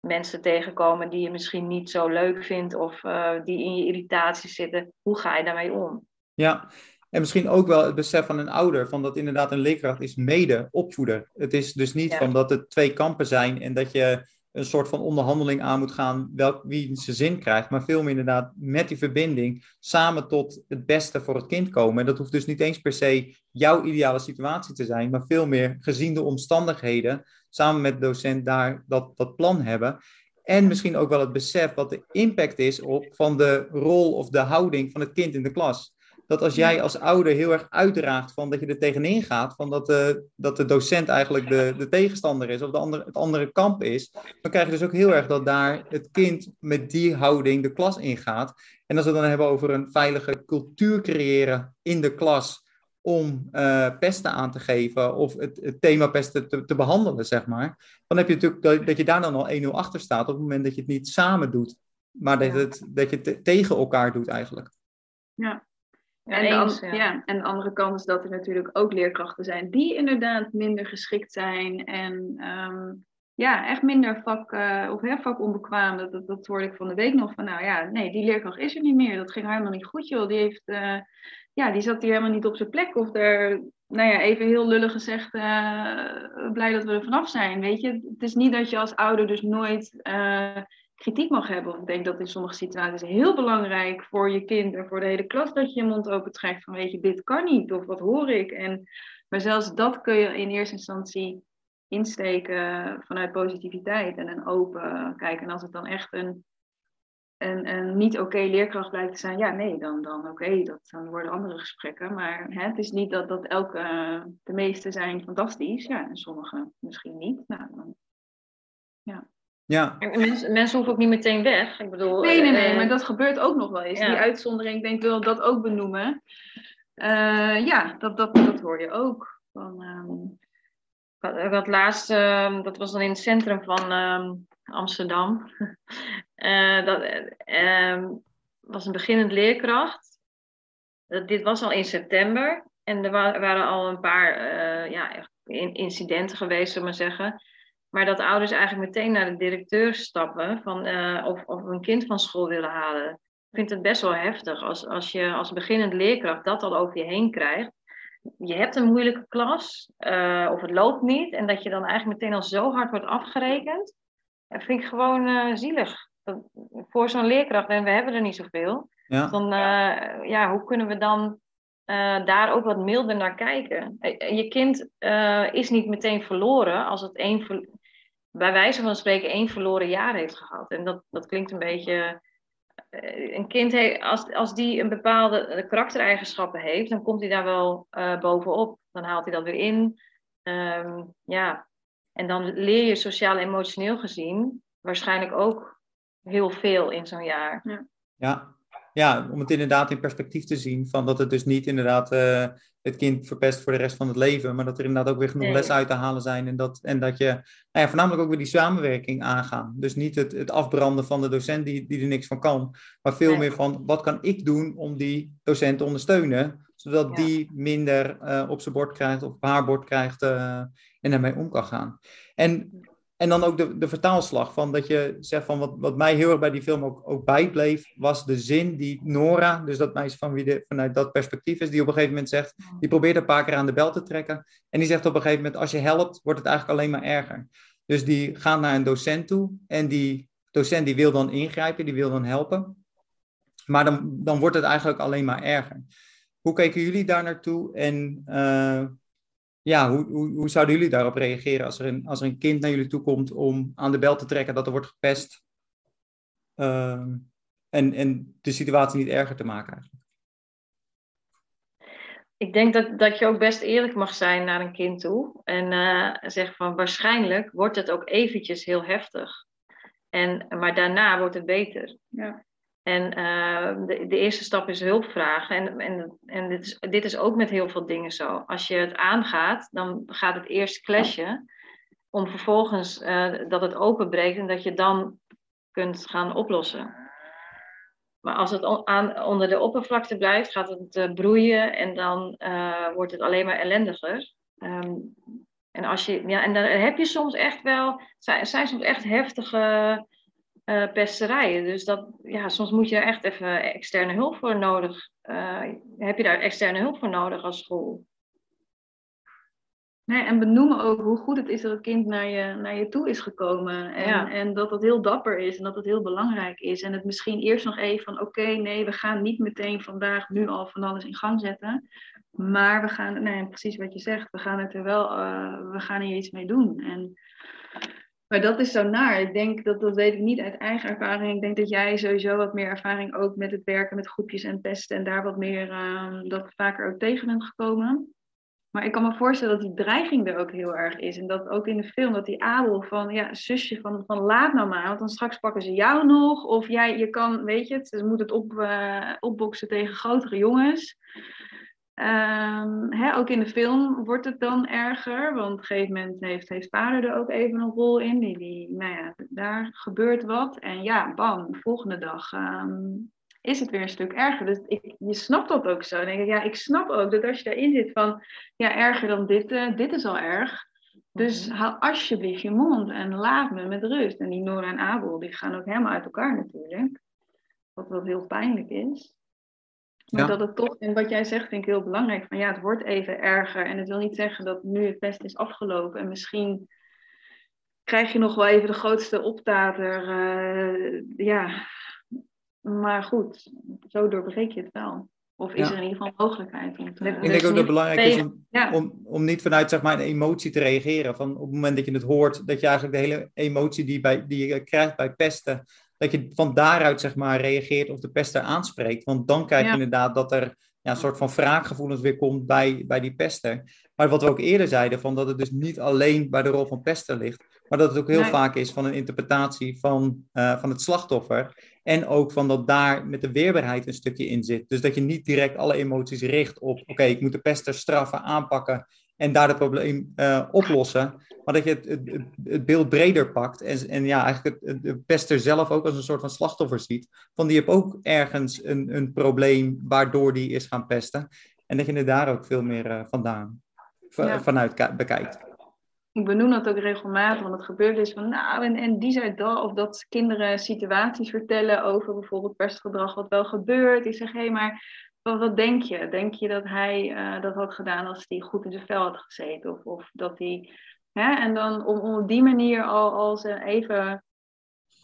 mensen tegenkomen die je misschien niet zo leuk vindt of uh, die in je irritatie zitten. Hoe ga je daarmee om? Ja, en misschien ook wel het besef van een ouder, van dat inderdaad een leerkracht is mede opvoeden. Het is dus niet van dat het twee kampen zijn en dat je een soort van onderhandeling aan moet gaan welk, wie zijn zin krijgt, maar veel meer inderdaad met die verbinding samen tot het beste voor het kind komen. En dat hoeft dus niet eens per se jouw ideale situatie te zijn, maar veel meer gezien de omstandigheden, samen met de docent daar dat, dat plan hebben. En misschien ook wel het besef wat de impact is op van de rol of de houding van het kind in de klas dat als jij als ouder heel erg uitdraagt van dat je er tegenin gaat, van dat de, dat de docent eigenlijk de, de tegenstander is of de andere, het andere kamp is, dan krijg je dus ook heel erg dat daar het kind met die houding de klas ingaat. En als we het dan hebben over een veilige cultuur creëren in de klas om uh, pesten aan te geven of het, het thema pesten te, te, behandelen, zeg maar, dan heb je natuurlijk dat, dat je daar dan al 1-0 achter staat op het moment dat je het niet samen doet, maar dat, het, dat je het tegen elkaar doet eigenlijk. Ja, en, de ja. en de andere kant is dat er natuurlijk ook leerkrachten zijn die inderdaad minder geschikt zijn en um, ja, echt minder vak, uh, of hè, vakonbekwaam. Dat, dat, dat hoorde ik van de week nog van, nou ja, nee, die leerkracht is er niet meer. Dat ging helemaal niet goed, joh. Die, heeft, uh, ja, die zat hier helemaal niet op zijn plek. Of er, nou ja, even heel lullig gezegd, uh, blij dat we er vanaf zijn, weet je. Het is niet dat je als ouder dus nooit kritiek mag hebben. ik denk dat in sommige situaties heel belangrijk voor je kind en voor de hele klas dat je je mond open trekt van weet je, dit kan niet of wat hoor ik. En, maar zelfs dat kun je in eerste instantie insteken vanuit positiviteit en een open kijken. En als het dan echt een, een, een niet oké leerkracht blijkt te zijn, ja nee, dan, dan oké, dat dan worden andere gesprekken. Maar hè, het is niet dat, dat elke, de meeste zijn fantastisch, ja, en sommige misschien niet. Nou, dan, ja. Ja. Mensen, mensen hoeven ook niet meteen weg. Ik bedoel, nee, nee, nee, uh, maar dat gebeurt ook nog wel eens. Die uitzondering, ik denk, wil dat ook benoemen. Uh, ja, dat, dat, dat hoor je ook. Van, um... ik, had, laatst, uh, dat was dan in het centrum van um, Amsterdam. dat ehm, was een beginnend leerkracht. Dat, dit was al in september. En er waren al een paar ja, incidenten geweest, zullen we maar zeggen maar dat ouders eigenlijk meteen naar de directeur stappen van, uh, of, of een kind van school willen halen. Ik vind het best wel heftig als, als je als beginnend leerkracht dat al over je heen krijgt. Je hebt een moeilijke klas uh, of het loopt niet en dat je dan eigenlijk meteen al zo hard wordt afgerekend. Dat vind ik gewoon uh, zielig. voor zo'n leerkracht, en we hebben er niet zoveel. Ja. Dan, ja, hoe kunnen we dan daar ook wat milder naar kijken. Je kind is niet meteen verloren als het één, bij wijze van spreken één verloren jaar heeft gehad. En dat, dat klinkt een beetje. Eh, een kind, heeft, als, als die een bepaalde karaktereigenschappen heeft, dan komt hij daar wel uh, bovenop. Dan haalt hij dat weer in. Um, ja. En dan leer je sociaal-emotioneel gezien waarschijnlijk ook heel veel in zo'n jaar. Ja. ja. Ja, om het inderdaad in perspectief te zien. Van dat het dus niet inderdaad uh, het kind verpest voor de rest van het leven. Maar dat er inderdaad ook weer genoeg les uit te halen zijn. En dat, en dat je nou ja, voornamelijk ook weer die samenwerking aangaan. Dus niet het, het afbranden van de docent die, die er niks van kan. Maar veel meer van wat kan ik doen om die docent te ondersteunen. Zodat die minder uh, op zijn bord krijgt of op haar bord krijgt uh, en daarmee om kan gaan. En en dan ook de, de vertaalslag van dat je zegt van wat, wat mij heel erg bij die film ook, ook bijbleef, was de zin die Nora, dus dat meisje van wie de, vanuit dat perspectief is, die op een gegeven moment zegt, die probeert een paar keer aan de bel te trekken. En die zegt op een gegeven moment, als je helpt, wordt het eigenlijk alleen maar erger. Dus die gaat naar een docent toe en die docent die wil dan ingrijpen, die wil dan helpen. Maar dan, dan wordt het eigenlijk alleen maar erger. Hoe keken jullie daar naartoe en uh, ja, hoe, hoe, hoe, zouden jullie daarop reageren als er, een, als er een kind naar jullie toe komt om aan de bel te trekken dat er wordt gepest uh, en, en de situatie niet erger te maken eigenlijk? Ik denk dat, dat je ook best eerlijk mag zijn naar een kind toe en uh, zeggen van waarschijnlijk wordt het ook eventjes heel heftig. En, maar daarna wordt het beter. Ja. En uh, de, de, eerste stap is hulp vragen. En, en, en dit, is, dit is ook met heel veel dingen zo. Als je het aangaat, dan gaat het eerst clashen. Om vervolgens uh, dat het openbreekt en dat je dan kunt gaan oplossen. Maar als het aan, onder de oppervlakte blijft, gaat het uh, broeien en dan wordt het alleen maar ellendiger. Um, en, als je, ja, en dan heb je soms echt wel, zijn soms echt heftige uh, pesterijen. Dus dat, ja, soms moet je daar echt even externe hulp voor nodig. Uh, heb je daar externe hulp voor nodig als school? Nee, en benoemen ook hoe goed het is dat het kind naar je, naar je toe is gekomen. En, ja. en dat het heel dapper is en dat het heel belangrijk is. En het misschien eerst nog even van oké, nee, we gaan niet meteen vandaag nu al van alles in gang zetten. Maar we gaan, nee, precies wat je zegt, we gaan het er wel, uh, we gaan hier iets mee doen. En maar dat is zo naar. Ik denk dat, dat weet ik niet uit eigen ervaring. Ik denk dat jij sowieso wat meer ervaring ook met het werken met groepjes en testen en daar wat meer uh, dat vaker ook tegen bent gekomen. Maar ik kan me voorstellen dat die dreiging er ook heel erg is. En dat ook in de film, dat die Abel van, ja, zusje van, van laat nou maar, want dan straks pakken ze jou nog. Of jij, je kan, weet je het, ze moet het op, uh, opboksen tegen grotere jongens. Um, hè, ook in de film wordt het dan erger, want op een gegeven moment heeft, heeft vader er ook even een rol in. Die, die, nou ja, daar gebeurt wat. En ja, bam, de volgende dag um, is het weer een stuk erger. Dus ik, je snapt dat ook zo. Dan denk ik, ja, ik snap ook dat als je daarin zit van, ja, erger dan dit, uh, dit is al erg. Dus mhm. hou alsjeblieft je mond en laat me met rust. En die Nora en Abel, die gaan ook helemaal uit elkaar natuurlijk. Wat wel heel pijnlijk is. Maar dat het toch, en wat jij zegt vind ik heel belangrijk, van ja, het wordt even erger. En het wil niet zeggen dat nu het best is afgelopen. En misschien krijg je nog wel even de grootste optater. Uh, ja, maar goed, zo doorbreek je het wel. Of is er in ieder geval mogelijkheid om te... Ik denk ook dat het belangrijk is om, om, om niet vanuit zeg maar, een emotie te reageren. Van op het moment dat je het hoort, dat je eigenlijk de hele emotie die, bij, die je krijgt bij pesten, dat je van daaruit zeg maar reageert of de pester aanspreekt. Want dan krijg je inderdaad dat er ja, een soort van wraakgevoelens weer komt bij, bij die pester. Maar wat we ook eerder zeiden, van dat het dus niet alleen bij de rol van pester ligt, maar dat het ook heel vaak is van een interpretatie van, uh, van het slachtoffer. En ook van dat daar met de weerbaarheid een stukje in zit. Dus dat je niet direct alle emoties richt op, oké, ik moet de pester straffen, aanpakken en daar het probleem uh, oplossen. Maar dat je het, het, het, beeld breder pakt en, en ja, eigenlijk het, de pester zelf ook als een soort van slachtoffer ziet. Van die heeft ook ergens een, een probleem waardoor die is gaan pesten. En dat je er daar ook veel meer uh, vandaan, ja. vanuit bekijkt. Ik benoem dat ook regelmatig, want het gebeurt dus van, nou, en, en die zei dat, of dat kinderen situaties vertellen over bijvoorbeeld pestgedrag, wat wel gebeurt. Die zeggen, hé, hey, maar wat, denk je? Denk je dat hij uh, dat had gedaan als hij goed in zijn vel had gezeten? Of, of dat hij. Hè? En dan om, op die manier al, al ze even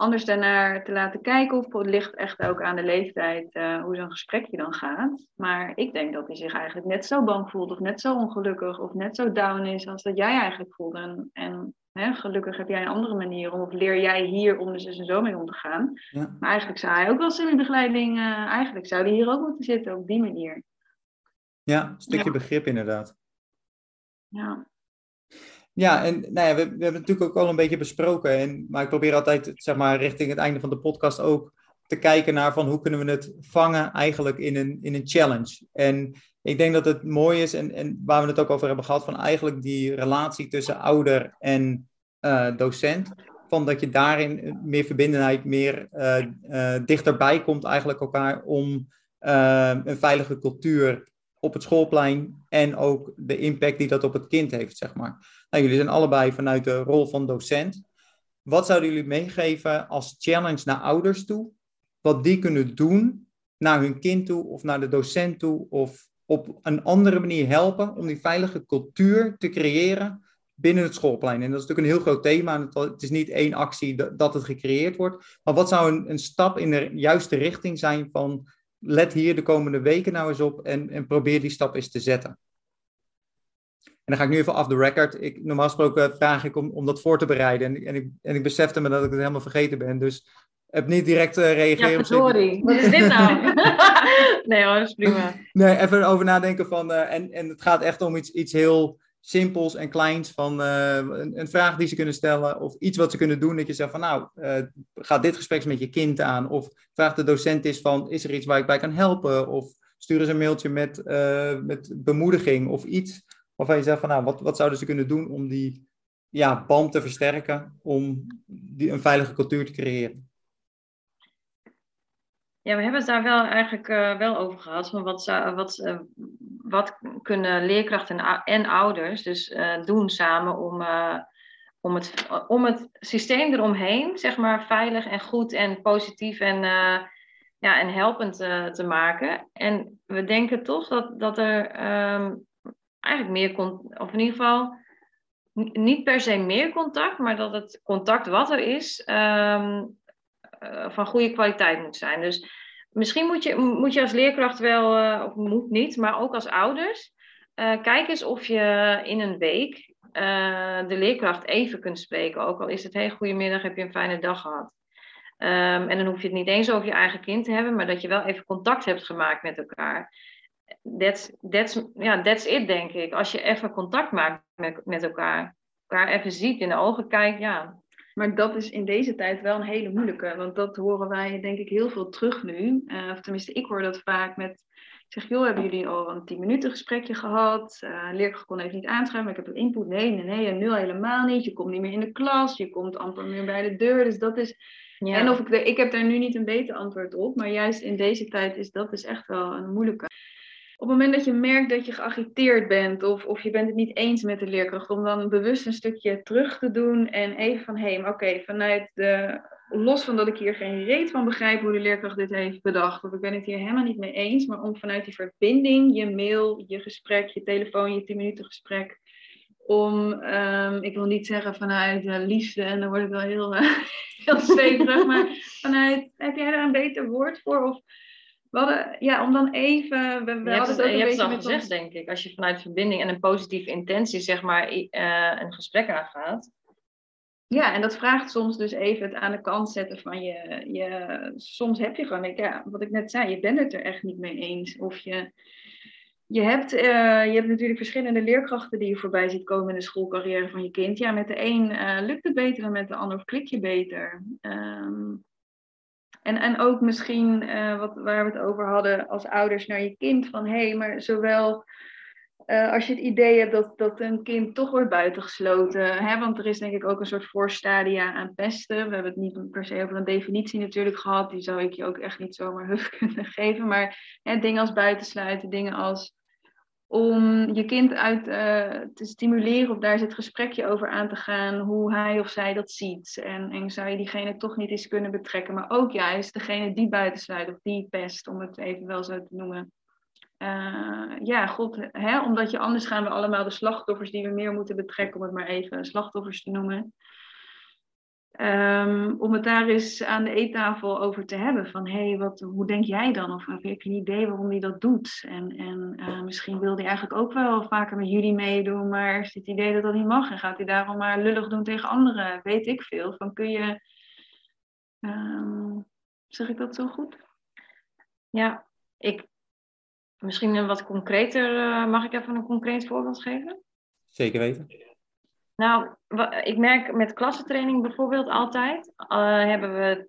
anders daarnaar te laten kijken. Of het ligt echt ook aan de leeftijd uh, hoe zo'n gesprekje dan gaat. Maar ik denk dat hij zich eigenlijk net zo bang voelt, of net zo ongelukkig, of net zo down is als dat jij eigenlijk voelde. En, en hè, gelukkig heb jij een andere manier om, of leer jij hier om dus en zo mee om te gaan. Ja. Maar eigenlijk zou hij ook wel studiebegeleiding, uh, eigenlijk zou hij hier ook moeten zitten op die manier. Ja, een stukje ja. begrip inderdaad. Ja. Ja, en nou ja, we, we hebben het natuurlijk ook al een beetje besproken. En, maar ik probeer altijd, zeg maar, richting het einde van de podcast ook te kijken naar van hoe kunnen we het vangen eigenlijk in een, in een challenge. En ik denk dat het mooi is, en, en waar we het ook over hebben gehad, van eigenlijk die relatie tussen ouder en uh, docent. Van dat je daarin meer verbindenheid, meer uh, uh, dichterbij komt eigenlijk elkaar om een veilige cultuur op het schoolplein en ook de impact die dat op het kind heeft, zeg maar. Nou, jullie zijn allebei vanuit de rol van docent. Wat zouden jullie meegeven als challenge naar ouders toe? Wat die kunnen doen naar hun kind toe of naar de docent toe of op een andere manier helpen om die veilige cultuur te creëren binnen het schoolplein. En dat is natuurlijk een heel groot thema. Het is niet één actie dat het gecreëerd wordt. Maar wat zou een, een stap in de juiste richting zijn van let hier de komende weken nou eens op en, en probeer die stap eens te zetten. En dan ga ik nu even off the record. Ik, normaal gesproken vraag ik om, om dat voor te bereiden. En, en, ik, en ik besefte me dat ik het helemaal vergeten ben. Dus heb niet direct uh, reageren. Ja, sorry. Wat is dit nou? nee hoor, dat is prima. Nee, even over nadenken van... Uh, en, en het gaat echt om iets, iets heel simpels en kleins. Van uh, een, een, vraag die ze kunnen stellen. Of iets wat ze kunnen doen. Dat je zegt van nou, ga dit gesprek met je kind aan. Of vraag de docent eens van, is er iets waar ik bij kan helpen? Of stuur eens een mailtje met, met bemoediging of iets. Waarvan je zegt van nou, wat, wat zouden ze kunnen doen om die ja, band te versterken. Om die, een veilige cultuur te creëren. Ja, we hebben het daar wel eigenlijk uh, wel over gehad. Van wat, wat, uh, wat kunnen leerkrachten en, en ouders dus uh, doen samen om, om, het, om het systeem eromheen, zeg maar, veilig en goed en positief en, ja, en helpend te maken. En we denken toch dat, dat er um, eigenlijk meer, of in ieder geval niet per se meer contact, maar dat het contact wat er is, um, uh, van goede kwaliteit moet zijn. Dus misschien moet je, moet je als leerkracht wel, uh, of moet niet, maar ook als ouders, uh, kijk eens of je in een week de leerkracht even kunt spreken. Ook al is het, hey, goedemiddag, heb je een fijne dag gehad. Um, en dan hoef je het niet eens over je eigen kind te hebben, maar dat je wel even contact hebt gemaakt met elkaar. That's, that's, ja, that's it, denk ik. Als je even contact maakt met, met elkaar, elkaar even ziet, in de ogen kijkt, ja, maar dat is in deze tijd wel een hele moeilijke. Want dat horen wij denk ik heel veel terug nu. Uh, of tenminste, ik hoor dat vaak met... Ik zeg, joh, hebben jullie al een 10 minuten gesprekje gehad? Uh, leerkracht kon even niet aanschrijven, maar ik heb een input. Nee, nee, nee, en nu helemaal niet. Je komt niet meer in de klas, je komt amper meer bij de deur. Dus dat is... Ja. En of ik, de, ik heb daar nu niet een beter antwoord op, maar juist in deze tijd is dat dus echt wel een moeilijke op het moment dat je merkt dat je geagiteerd bent of, of je bent het niet eens met de leerkracht, om dan bewust een stukje terug te doen en even van hé, hey, oké, vanuit de, los van dat ik hier geen reet van begrijp hoe de leerkracht dit heeft bedacht, of ik ben het hier helemaal niet mee eens, maar om vanuit die verbinding, je mail, je gesprek, je telefoon, je 10 minuten gesprek, om, um, ik wil niet zeggen vanuit uh, liefde, en dan word ik wel heel, uh, heel zweverig, maar vanuit, heb jij daar een beter woord voor? Of we hadden, ja, om dan even. We, we je hadden het, je hebt het al gezegd, denk ik. Als je vanuit verbinding en een positieve intentie, zeg maar, uh, een gesprek aangaat. Ja, en dat vraagt soms dus even het aan de kant zetten van je. je soms heb je gewoon, ja, wat ik net zei, je bent het er echt niet mee eens. Of je. Je hebt, uh, je hebt natuurlijk verschillende leerkrachten die je voorbij ziet komen in de schoolcarrière van je kind. Ja, met de een uh, lukt het beter en met de ander klik je beter. Um, en, en ook misschien uh, wat, waar we het over hadden als ouders naar je kind. Van hé, hey, maar zowel uh, als je het idee hebt dat, dat een kind toch wordt buitengesloten. Hè, want er is denk ik ook een soort voorstadia aan pesten. We hebben het niet per se over een definitie natuurlijk gehad. Die zou ik je ook echt niet zomaar huf kunnen geven. Maar hè, dingen als buitensluiten, dingen als om je kind uit uh, te stimuleren of daar het gesprekje over aan te gaan, hoe hij of zij dat ziet. En, en zou je diegene toch niet eens kunnen betrekken, maar ook juist degene die buitensluit of die pest, om het even wel zo te noemen. Uh, ja, god, hè, omdat je anders gaan we allemaal de slachtoffers die we meer moeten betrekken, om het maar even slachtoffers te noemen. Um, om het daar eens aan de eettafel over te hebben. Van hé, hey, wat, hoe denk jij dan? Of heb je een idee waarom hij dat doet? En, en uh, misschien wil hij eigenlijk ook wel vaker met jullie meedoen, maar is het idee dat dat niet mag en gaat hij daarom maar lullig doen tegen anderen? Weet ik veel. Van kun je. Um, zeg ik dat zo goed? Ja, ik. Misschien een wat concreter. Uh, mag ik even een concreet voorbeeld geven? Zeker weten. Nou, ik merk met klassentraining bijvoorbeeld altijd, uh, hebben we,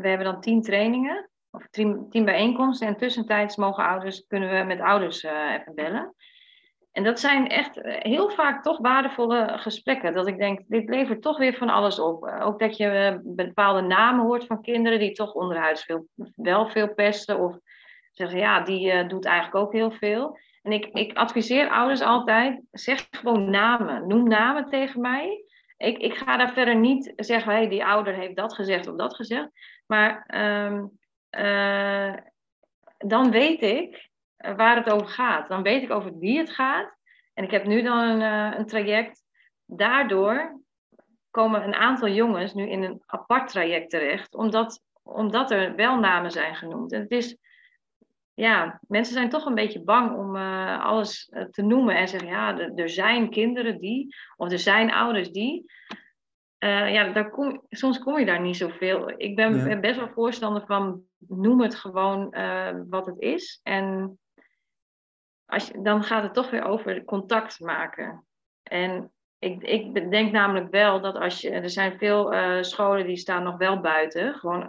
we, hebben dan tien trainingen of tien, tien bijeenkomsten en tussentijds mogen ouders, kunnen we met ouders uh, even bellen. En dat zijn echt eh, heel vaak toch waardevolle gesprekken. Dat ik denk, dit levert toch weer van alles op. Ook dat je bepaalde namen hoort van kinderen die toch onderhuids veel, wel veel pesten. Of zeggen, ja, die doet eigenlijk ook heel veel. En ik, ik adviseer ouders altijd, zeg gewoon namen. Noem namen tegen mij. Ik, ik ga daar verder niet zeggen, hey, die ouder heeft dat gezegd of dat gezegd. Maar um, uh, dan weet ik waar het over gaat. Dan weet ik over wie het gaat. En ik heb nu dan een, uh, een traject. Daardoor komen een aantal jongens nu in een apart traject terecht, omdat, omdat er wel namen zijn genoemd. En het is ja, mensen zijn toch een beetje bang om uh, alles uh, te noemen en zeggen, ja, er zijn kinderen die, of er zijn ouders die. Uh, ja, daar kom, soms kom je daar niet zoveel. Ik ben, ja. best wel voorstander van, noem het gewoon wat het is. En als je, dan gaat het toch weer over contact maken. En ik, ik denk namelijk wel dat als je, er zijn veel scholen die staan nog wel buiten, gewoon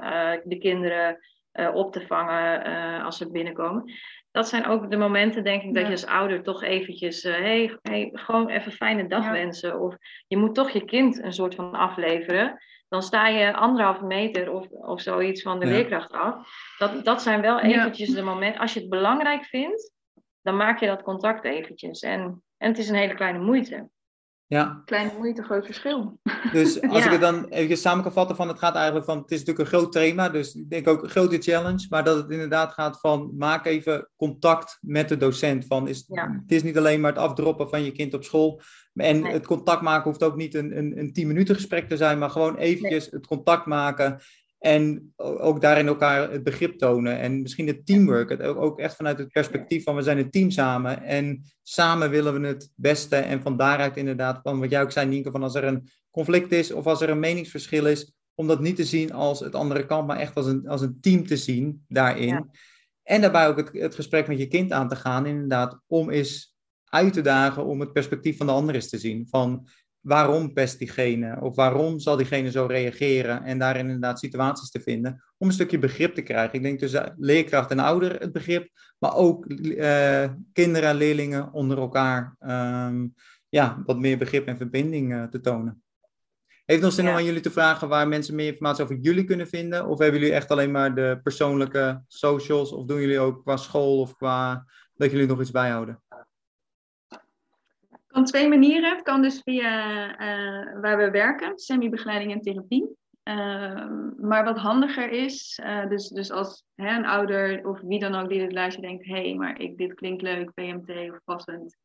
de kinderen uh, op te vangen uh, als ze binnenkomen. Dat zijn ook de momenten, denk ik, dat je als ouder toch eventjes, uh, hey, hey, gewoon even fijne dag ja. wensen. Of je moet toch je kind een soort van afleveren. Dan sta je anderhalve meter of, of zoiets van de ja. leerkracht af. Dat, dat zijn wel eventjes de momenten. Als je het belangrijk vindt, dan maak je dat contact eventjes. En, en het is een hele kleine moeite. Ja. Kleine moeite, groot verschil. Dus als ja. ik het dan even samen kan vatten van het gaat eigenlijk van, het is natuurlijk een groot thema, dus ik denk ook een grote challenge, maar dat het inderdaad gaat van, maak even contact met de docent. Van, is, ja. Het is niet alleen maar het afdroppen van je kind op school, en nee. het contact maken hoeft ook niet een, een, een 10 minuten gesprek te zijn, maar gewoon eventjes nee. het contact maken en ook daarin elkaar het begrip tonen. En misschien het teamwork. Het ook echt vanuit het perspectief van we zijn een team samen. En samen willen we het beste. En van daaruit inderdaad, van wat jij ook zei, Nienke, van als er een conflict is of als er een meningsverschil is, om dat niet te zien als het andere kant, maar echt als een, als een team te zien daarin. Ja. En daarbij ook het, het gesprek met je kind aan te gaan, inderdaad, om eens uit te dagen om het perspectief van de ander eens te zien. Van waarom pest diegene of waarom zal diegene zo reageren en daarin inderdaad situaties te vinden om een stukje begrip te krijgen. Ik denk tussen leerkracht en ouder het begrip, maar ook uh, kinderen en leerlingen onder elkaar um, ja, wat meer begrip en verbinding uh, te tonen. Heeft nog zin ja. om aan jullie te vragen waar mensen meer informatie over jullie kunnen vinden? Of hebben jullie echt alleen maar de persoonlijke socials? Of doen jullie ook qua school of qua dat jullie nog iets bijhouden? Twee manieren. Het kan dus via uh, waar we werken, semi-begeleiding en therapie. Uh, maar wat handiger is, uh, dus, dus als hè, een ouder of wie dan ook die dit luistert denkt, hé, hey, maar ik, dit klinkt leuk, PMT of passend,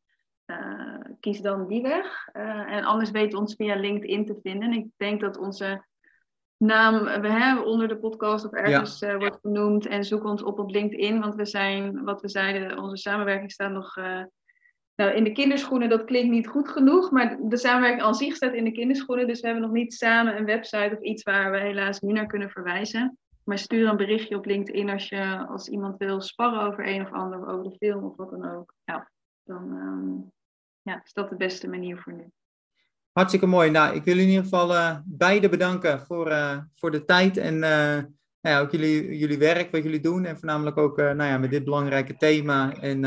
kies dan die weg. en anders weet ons via LinkedIn te vinden. En ik denk dat onze naam we hebben onder de podcast of ergens ja. wordt genoemd en zoek ons op op LinkedIn, want we zijn, wat we zeiden, onze samenwerking staat nog nou, in de kinderschoenen, dat klinkt niet goed genoeg, maar de samenwerking aan zich staat in de kinderschoenen. Dus we hebben nog niet samen een website of iets waar we helaas nu naar kunnen verwijzen. Maar stuur een berichtje op LinkedIn als, je, als iemand wil sparren over een of ander, of over de film of wat dan ook. Ja, dan um, ja, is dat de beste manier voor nu. Hartstikke mooi. Nou, ik wil in ieder geval uh, beide bedanken voor, uh, voor de tijd en uh, nou ja, ook jullie, jullie werk, wat jullie doen. En voornamelijk ook nou ja, met dit belangrijke thema. En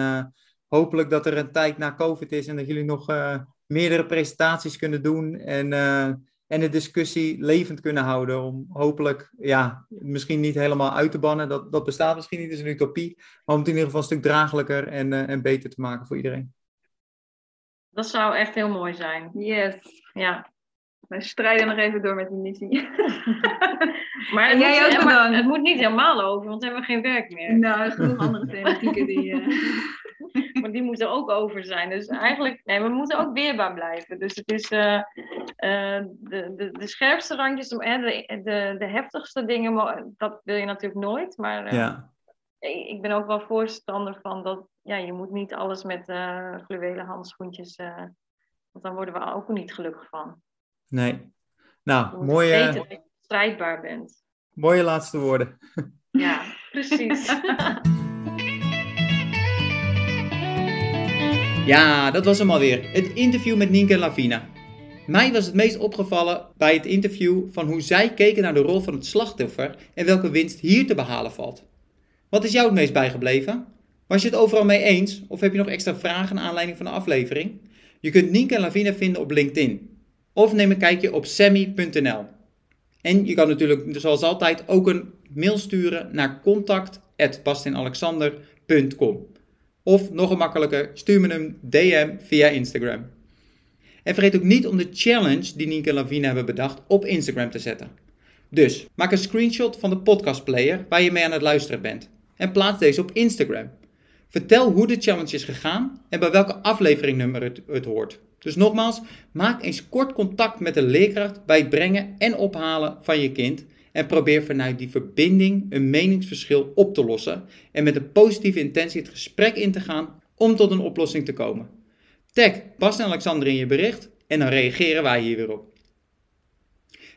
hopelijk dat er een tijd na COVID is en dat jullie nog uh, meerdere presentaties kunnen doen en, uh, en de discussie levend kunnen houden. Om hopelijk, ja, misschien niet helemaal uit te bannen, dat, dat bestaat misschien niet, is een utopie, maar om het in ieder geval een stuk draaglijker en, uh, en beter te maken voor iedereen. Dat zou echt heel mooi zijn. Yes. Ja. Wij strijden nog even door met die missie. maar het, jij moet, ook maar, het moet niet helemaal over, want dan hebben we geen werk meer. Nou, genoeg andere thematieken die... maar die moeten ook over zijn. Dus eigenlijk, nee, we moeten ook weerbaar blijven. Dus het is uh, uh, de, de, de scherpste randjes, de, de, de heftigste dingen, dat wil je natuurlijk nooit. Maar uh, ja. ik ben ook wel voorstander van dat ja, je moet niet alles met fluwelen handschoentjes, want dan worden we ook niet gelukkig van. Nee. Nou, mooie... Weten dat je strijdbaar bent. Mooie laatste woorden. Ja, precies. Ja, dat was hem alweer. Het interview met Nienke en Lavina. Mij was het meest opgevallen bij het interview van hoe zij keken naar de rol van het slachtoffer en welke winst hier te behalen valt. Wat is jou het meest bijgebleven? Was je het overal mee eens of heb je nog extra vragen naar aanleiding van de aflevering? Je kunt Nienke en Lavina vinden op LinkedIn. Of neem een kijkje op sammy.nl. En je kan natuurlijk zoals altijd ook een mail sturen naar contact.bastinalexander.com. Of nog makkelijker, stuur me een DM via Instagram. En vergeet ook niet om de challenge die Nienke en Lavina hebben bedacht op Instagram te zetten. Dus maak een screenshot van de podcastplayer waar je mee aan het luisteren bent. En plaats deze op Instagram. Vertel hoe de challenge is gegaan en bij welke afleveringnummer het hoort. Dus nogmaals, maak eens kort contact met de leerkracht bij het brengen en ophalen van je kind. En probeer vanuit die verbinding een meningsverschil op te lossen. En met een positieve intentie het gesprek in te gaan om tot een oplossing te komen. Tag Bas en Alexander in je bericht en dan reageren wij hier weer op.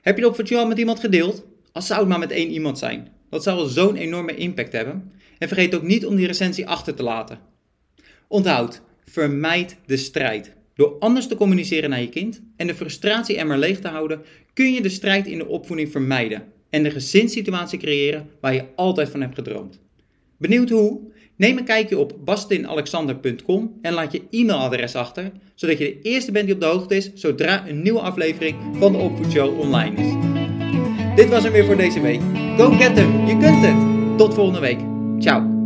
Heb je de al met iemand gedeeld? Als zou het maar met één iemand zijn. Dat zou wel zo'n enorme impact hebben. En vergeet ook niet om die recensie achter te laten. Onthoud, vermijd de strijd. Door anders te communiceren naar je kind en de frustratie emmer leeg te houden, kun je de strijd in de opvoeding vermijden en de gezinssituatie creëren waar je altijd van hebt gedroomd. Benieuwd hoe? Neem een kijkje op bastinalexander.com en laat je e-mailadres achter, zodat je de eerste bent die op de hoogte is zodra een nieuwe aflevering van de Opvoedshow online is. Dit was hem weer voor deze week. Go get them, je kunt het! Tot volgende week. Ciao.